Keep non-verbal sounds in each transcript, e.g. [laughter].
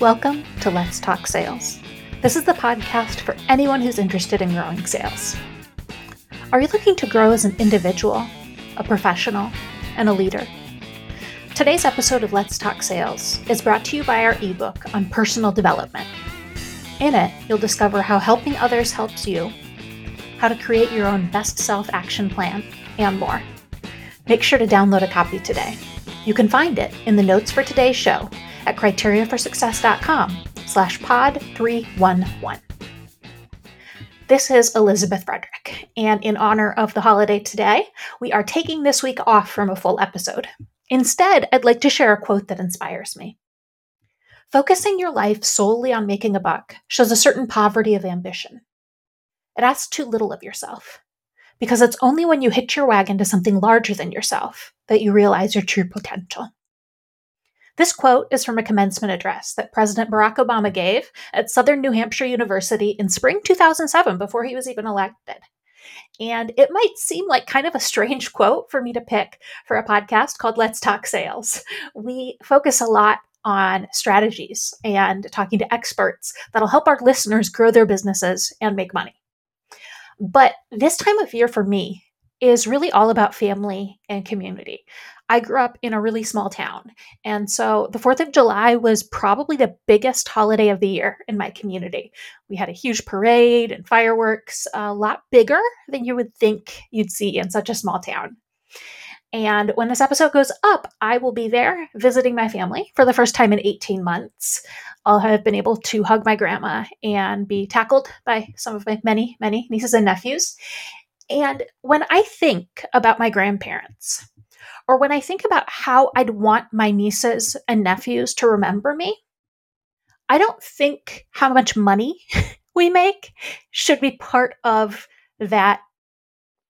Welcome to Let's Talk Sales. This is the podcast for anyone who's interested in growing sales. Are you looking to grow as an individual, a professional, and a leader? Today's episode of Let's Talk Sales is brought to you by our ebook on personal development. In it, you'll discover how helping others helps you, how to create your own best self action plan, and more. Make sure to download a copy today. You can find it in the notes for today's show at criteriaforsuccess.com slash pod 311. This is Elizabeth Frederick, and in honor of the holiday today, we are taking this week off from a full episode. Instead, I'd like to share a quote that inspires me. Focusing your life solely on making a buck shows a certain poverty of ambition. It asks too little of yourself, because it's only when you hitch your wagon to something larger than yourself that you realize your true potential. This quote is from a commencement address that President Barack Obama gave at Southern New Hampshire University in spring 2007 before he was even elected. And it might seem like kind of a strange quote for me to pick for a podcast called Let's Talk Sales. We focus a lot on strategies and talking to experts that'll help our listeners grow their businesses and make money. But this time of year for me is really all about family and community. I grew up in a really small town. And so the 4th of July was probably the biggest holiday of the year in my community. We had a huge parade and fireworks, a lot bigger than you would think you'd see in such a small town. And when this episode goes up, I will be there visiting my family for the first time in 18 months. I'll have been able to hug my grandma and be tackled by some of my many, many nieces and nephews. And when I think about my grandparents, or when I think about how I'd want my nieces and nephews to remember me, I don't think how much money [laughs] we make should be part of that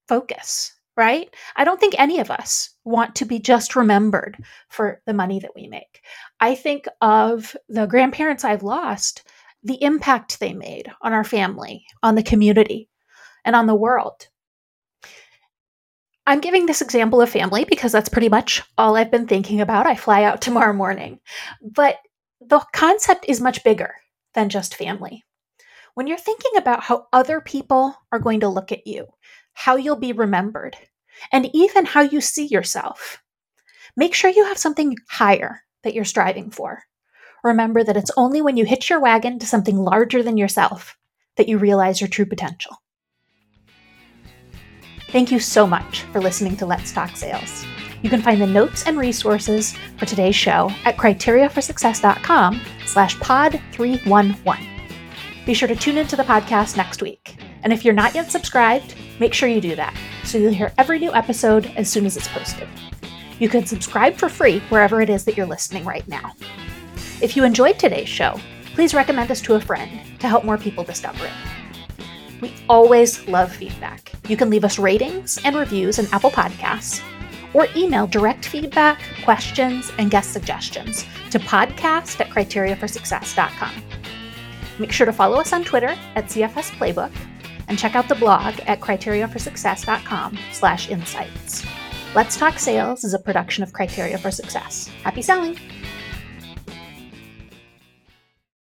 focus, right? I don't think any of us want to be just remembered for the money that we make. I think of the grandparents I've lost, the impact they made on our family, on the community, and on the world. I'm giving this example of family because that's pretty much all I've been thinking about. I fly out [laughs] tomorrow morning. But the concept is much bigger than just family. When you're thinking about how other people are going to look at you, how you'll be remembered, and even how you see yourself, make sure you have something higher that you're striving for. Remember that it's only when you hitch your wagon to something larger than yourself that you realize your true potential. Thank you so much for listening to Let's Talk Sales. You can find the notes and resources for today's show at criteriaforsuccess.com slash pod 311. Be sure to tune into the podcast next week. And if you're not yet subscribed, make sure you do that so you'll hear every new episode as soon as it's posted. You can subscribe for free wherever it is that you're listening right now. If you enjoyed today's show, please recommend us to a friend to help more people discover it. We always love feedback. You can leave us ratings and reviews in Apple Podcasts or email direct feedback, questions, and guest suggestions to podcast at criteriaforsuccess.com. Make sure to follow us on Twitter at CFS Playbook and check out the blog at criteriaforsuccess.com slash insights. Let's Talk Sales is a production of Criteria for Success. Happy selling!